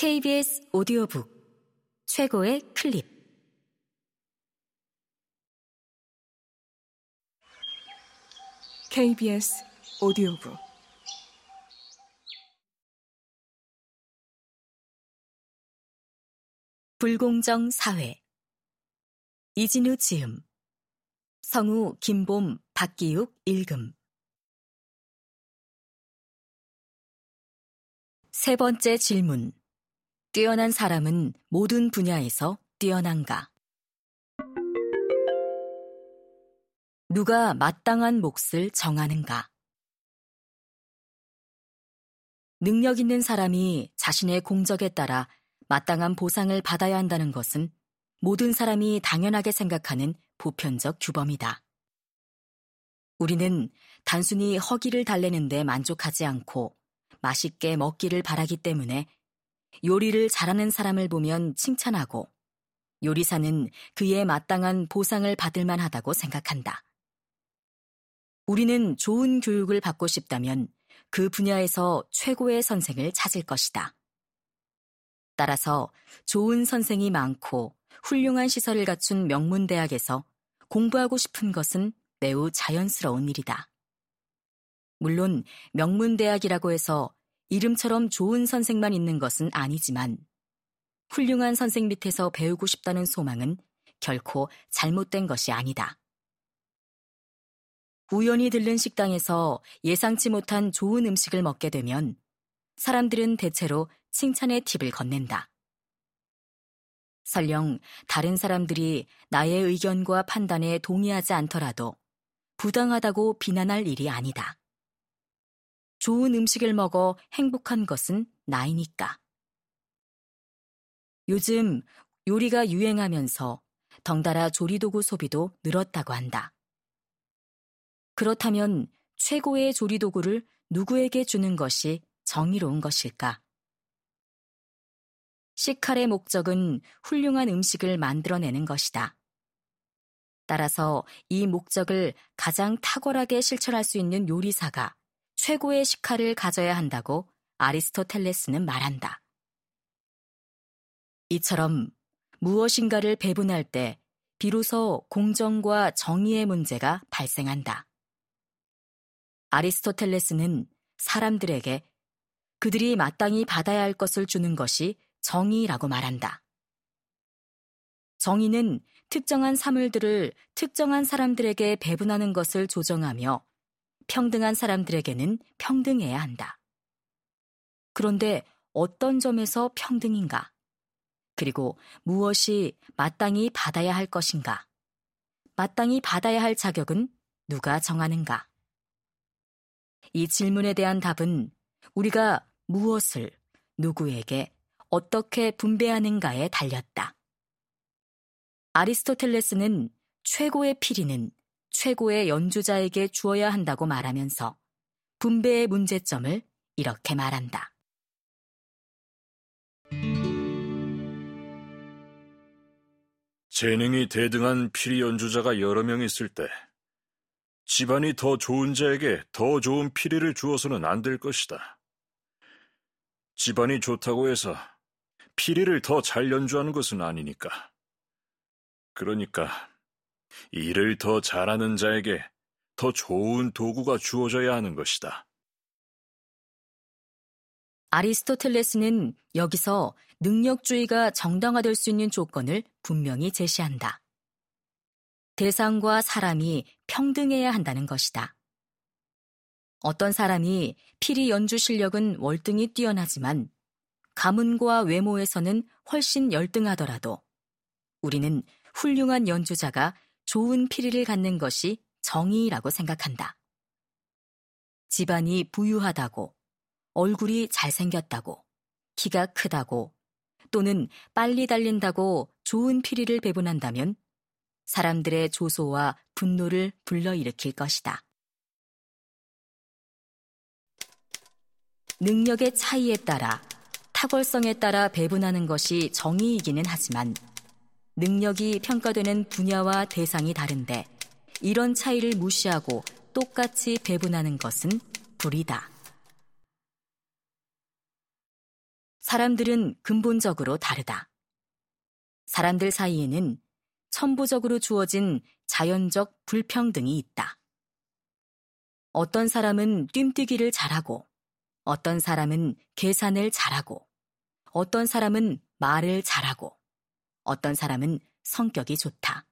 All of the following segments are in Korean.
KBS 오디오북 최고의 클립. KBS 오디오북. 불공정 사회. 이진우 지음. 성우 김봄 박기욱 읽음 세 번째 질문 뛰어난 사람은 모든 분야에서 뛰어난가? 누가 마땅한 몫을 정하는가? 능력 있는 사람이 자신의 공적에 따라 마땅한 보상을 받아야 한다는 것은 모든 사람이 당연하게 생각하는 보편적 규범이다. 우리는 단순히 허기를 달래는데 만족하지 않고 맛있게 먹기를 바라기 때문에 요리를 잘하는 사람을 보면 칭찬하고 요리사는 그에 마땅한 보상을 받을 만하다고 생각한다. 우리는 좋은 교육을 받고 싶다면 그 분야에서 최고의 선생을 찾을 것이다. 따라서 좋은 선생이 많고 훌륭한 시설을 갖춘 명문대학에서 공부하고 싶은 것은 매우 자연스러운 일이다. 물론 명문대학이라고 해서 이름처럼 좋은 선생만 있는 것은 아니지만 훌륭한 선생 밑에서 배우고 싶다는 소망은 결코 잘못된 것이 아니다. 우연히 들른 식당에서 예상치 못한 좋은 음식을 먹게 되면 사람들은 대체로 칭찬의 팁을 건넨다. 설령 다른 사람들이 나의 의견과 판단에 동의하지 않더라도 부당하다고 비난할 일이 아니다. 좋은 음식을 먹어 행복한 것은 나이니까. 요즘 요리가 유행하면서 덩달아 조리도구 소비도 늘었다고 한다. 그렇다면 최고의 조리도구를 누구에게 주는 것이 정의로운 것일까? 시칼의 목적은 훌륭한 음식을 만들어내는 것이다. 따라서 이 목적을 가장 탁월하게 실천할 수 있는 요리사가 최고의 식칼을 가져야 한다고 아리스토텔레스는 말한다. 이처럼 무엇인가를 배분할 때 비로소 공정과 정의의 문제가 발생한다. 아리스토텔레스는 사람들에게 그들이 마땅히 받아야 할 것을 주는 것이 정의라고 말한다. 정의는 특정한 사물들을 특정한 사람들에게 배분하는 것을 조정하며 평등한 사람들에게는 평등해야 한다. 그런데 어떤 점에서 평등인가? 그리고 무엇이 마땅히 받아야 할 것인가? 마땅히 받아야 할 자격은 누가 정하는가? 이 질문에 대한 답은 우리가 무엇을 누구에게 어떻게 분배하는가에 달렸다. 아리스토텔레스는 최고의 피리는 최고의 연주자에게 주어야 한다고 말하면서 분배의 문제점을 이렇게 말한다. 재능이 대등한 피리 연주자가 여러 명 있을 때 집안이 더 좋은 자에게 더 좋은 피리를 주어서는 안 될 것이다. 집안이 좋다고 해서 피리를 더 잘 연주하는 것은 아니니까. 그러니까 일을 더 잘하는 자에게 더 좋은 도구가 주어져야 하는 것이다. 아리스토텔레스는 여기서 능력주의가 정당화될 수 있는 조건을 분명히 제시한다. 대상과 사람이 평등해야 한다는 것이다. 어떤 사람이 피리 연주 실력은 월등히 뛰어나지만 가문과 외모에서는 훨씬 열등하더라도 우리는 훌륭한 연주자가 좋은 피리를 갖는 것이 정의라고 생각한다. 집안이 부유하다고, 얼굴이 잘생겼다고, 키가 크다고, 또는 빨리 달린다고 좋은 피리를 배분한다면 사람들의 조소와 분노를 불러일으킬 것이다. 능력의 차이에 따라 탁월성에 따라 배분하는 것이 정의이기는 하지만 능력이 평가되는 분야와 대상이 다른데 이런 차이를 무시하고 똑같이 배분하는 것은 불이다. 사람들은 근본적으로 다르다. 사람들 사이에는 천부적으로 주어진 자연적 불평등이 있다. 어떤 사람은 뜀뛰기를 잘하고, 어떤 사람은 계산을 잘하고, 어떤 사람은 말을 잘하고, 어떤 사람은 성격이 좋다.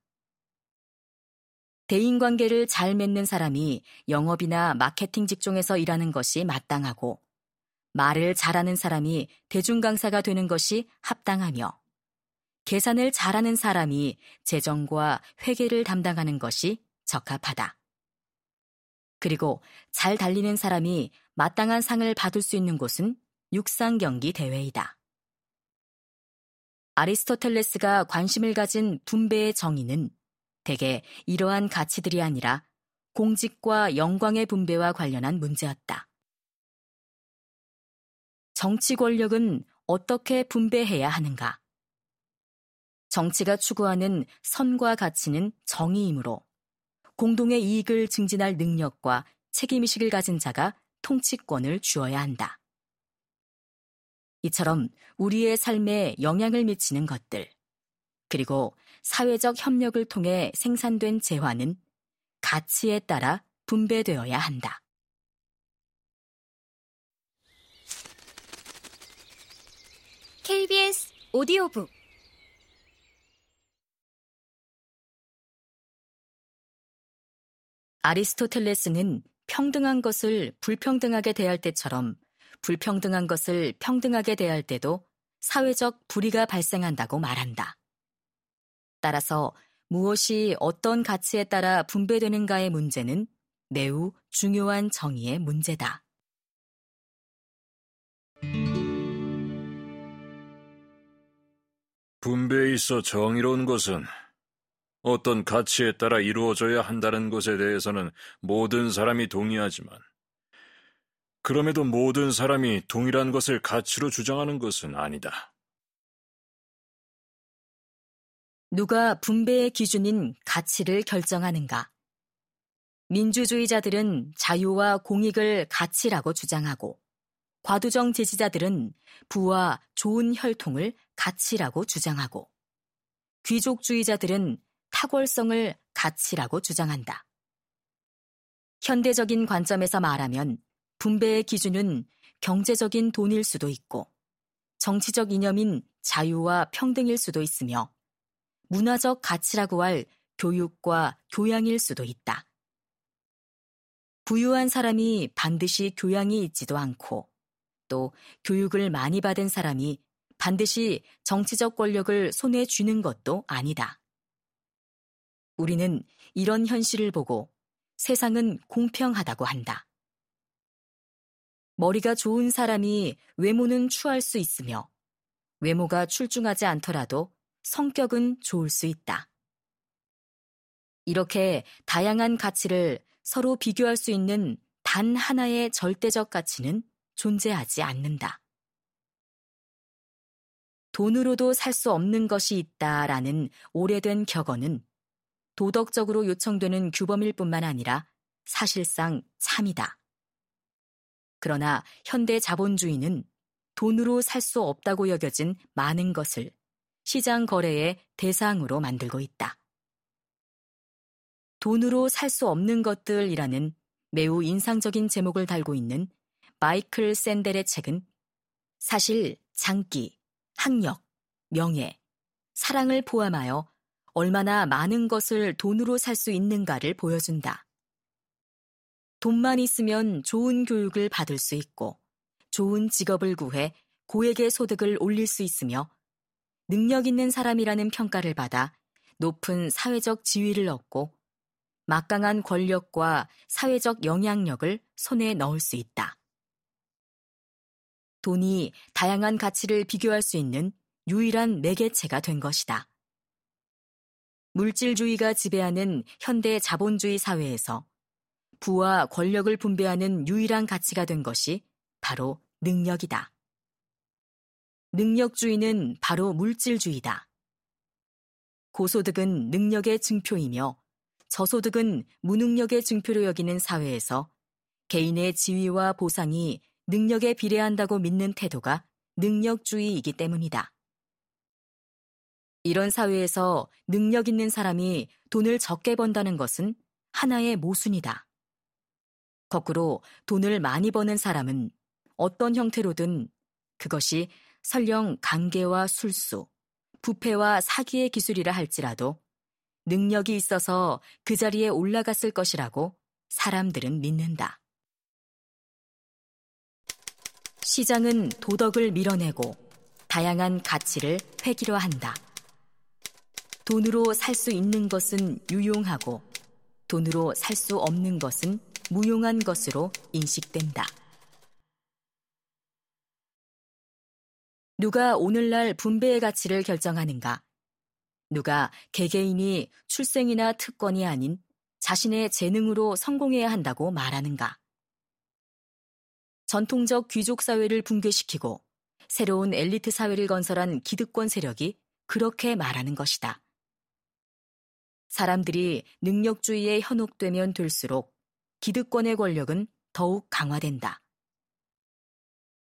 대인 관계를 잘 맺는 사람이 영업이나 마케팅 직종에서 일하는 것이 마땅하고, 말을 잘하는 사람이 대중 강사가 되는 것이 합당하며, 계산을 잘하는 사람이 재정과 회계를 담당하는 것이 적합하다. 그리고 잘 달리는 사람이 마땅한 상을 받을 수 있는 곳은 육상 경기 대회이다. 아리스토텔레스가 관심을 가진 분배의 정의는 대개 이러한 가치들이 아니라 공직과 영광의 분배와 관련한 문제였다. 정치 권력은 어떻게 분배해야 하는가? 정치가 추구하는 선과 가치는 정의이므로 공동의 이익을 증진할 능력과 책임의식을 가진 자가 통치권을 주어야 한다. 이처럼 우리의 삶에 영향을 미치는 것들, 그리고 사회적 협력을 통해 생산된 재화는 가치에 따라 분배되어야 한다. KBS 오디오북 아리스토텔레스는 평등한 것을 불평등하게 대할 때처럼 불평등한 것을 평등하게 대할 때도 사회적 불의가 발생한다고 말한다. 따라서 무엇이 어떤 가치에 따라 분배되는가의 문제는 매우 중요한 정의의 문제다. 분배에 있어 정의로운 것은 어떤 가치에 따라 이루어져야 한다는 것에 대해서는 모든 사람이 동의하지만 그럼에도 모든 사람이 동일한 것을 가치로 주장하는 것은 아니다. 누가 분배의 기준인 가치를 결정하는가? 민주주의자들은 자유와 공익을 가치라고 주장하고 과두정 지지자들은 부와 좋은 혈통을 가치라고 주장하고 귀족주의자들은 탁월성을 가치라고 주장한다. 현대적인 관점에서 말하면 분배의 기준은 경제적인 돈일 수도 있고 정치적 이념인 자유와 평등일 수도 있으며 문화적 가치라고 할 교육과 교양일 수도 있다. 부유한 사람이 반드시 교양이 있지도 않고 또 교육을 많이 받은 사람이 반드시 정치적 권력을 손에 쥐는 것도 아니다. 우리는 이런 현실을 보고 세상은 공평하다고 한다. 머리가 좋은 사람이 외모는 추할 수 있으며 외모가 출중하지 않더라도 성격은 좋을 수 있다. 이렇게 다양한 가치를 서로 비교할 수 있는 단 하나의 절대적 가치는 존재하지 않는다. 돈으로도 살 수 없는 것이 있다라는 오래된 격언은 도덕적으로 요청되는 규범일 뿐만 아니라 사실상 참이다. 그러나 현대 자본주의는 돈으로 살 수 없다고 여겨진 많은 것을 시장 거래의 대상으로 만들고 있다. 돈으로 살 수 없는 것들이라는 매우 인상적인 제목을 달고 있는 마이클 샌델의 책은 사실 장기, 학력, 명예, 사랑을 포함하여 얼마나 많은 것을 돈으로 살 수 있는가를 보여준다. 돈만 있으면 좋은 교육을 받을 수 있고, 좋은 직업을 구해 고액의 소득을 올릴 수 있으며, 능력 있는 사람이라는 평가를 받아 높은 사회적 지위를 얻고, 막강한 권력과 사회적 영향력을 손에 넣을 수 있다. 돈이 다양한 가치를 비교할 수 있는 유일한 매개체가 된 것이다. 물질주의가 지배하는 현대 자본주의 사회에서 부와 권력을 분배하는 유일한 가치가 된 것이 바로 능력이다. 능력주의는 바로 물질주의다. 고소득은 능력의 증표이며 저소득은 무능력의 증표로 여기는 사회에서 개인의 지위와 보상이 능력에 비례한다고 믿는 태도가 능력주의이기 때문이다. 이런 사회에서 능력 있는 사람이 돈을 적게 번다는 것은 하나의 모순이다. 거꾸로 돈을 많이 버는 사람은 어떤 형태로든 그것이 설령 강계와 술수, 부패와 사기의 기술이라 할지라도 능력이 있어서 그 자리에 올라갔을 것이라고 사람들은 믿는다. 시장은 도덕을 밀어내고 다양한 가치를 획일화한다. 돈으로 살 수 있는 것은 유용하고 돈으로 살 수 없는 것은 무용한 것으로 인식된다. 누가 오늘날 분배의 가치를 결정하는가? 누가 개개인이 출생이나 특권이 아닌 자신의 재능으로 성공해야 한다고 말하는가? 전통적 귀족 사회를 붕괴시키고 새로운 엘리트 사회를 건설한 기득권 세력이 그렇게 말하는 것이다. 사람들이 능력주의에 현혹되면 될수록 기득권의 권력은 더욱 강화된다.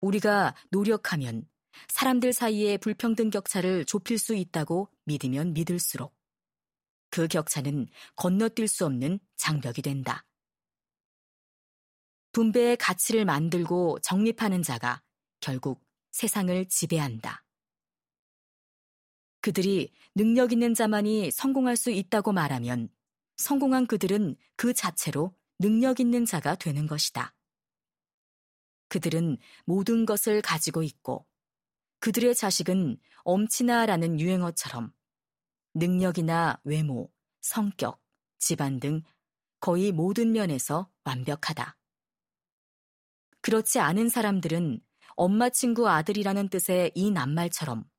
우리가 노력하면 사람들 사이의 불평등 격차를 좁힐 수 있다고 믿으면 믿을수록 그 격차는 건너뛸 수 없는 장벽이 된다. 분배의 가치를 만들고 정립하는 자가 결국 세상을 지배한다. 그들이 능력 있는 자만이 성공할 수 있다고 말하면 성공한 그들은 그 자체로 능력 있는 자가 되는 것이다. 그들은 모든 것을 가지고 있고 그들의 자식은 엄친아라는 유행어처럼 능력이나 외모, 성격, 집안 등 거의 모든 면에서 완벽하다. 그렇지 않은 사람들은 엄마 친구 아들이라는 뜻의 이 낱말처럼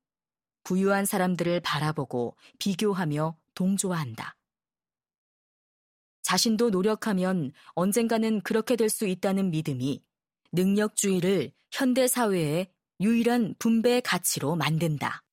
부유한 사람들을 바라보고 비교하며 동조한다. 자신도 노력하면 언젠가는 그렇게 될 수 있다는 믿음이 능력주의를 현대 사회의 유일한 분배 가치로 만든다.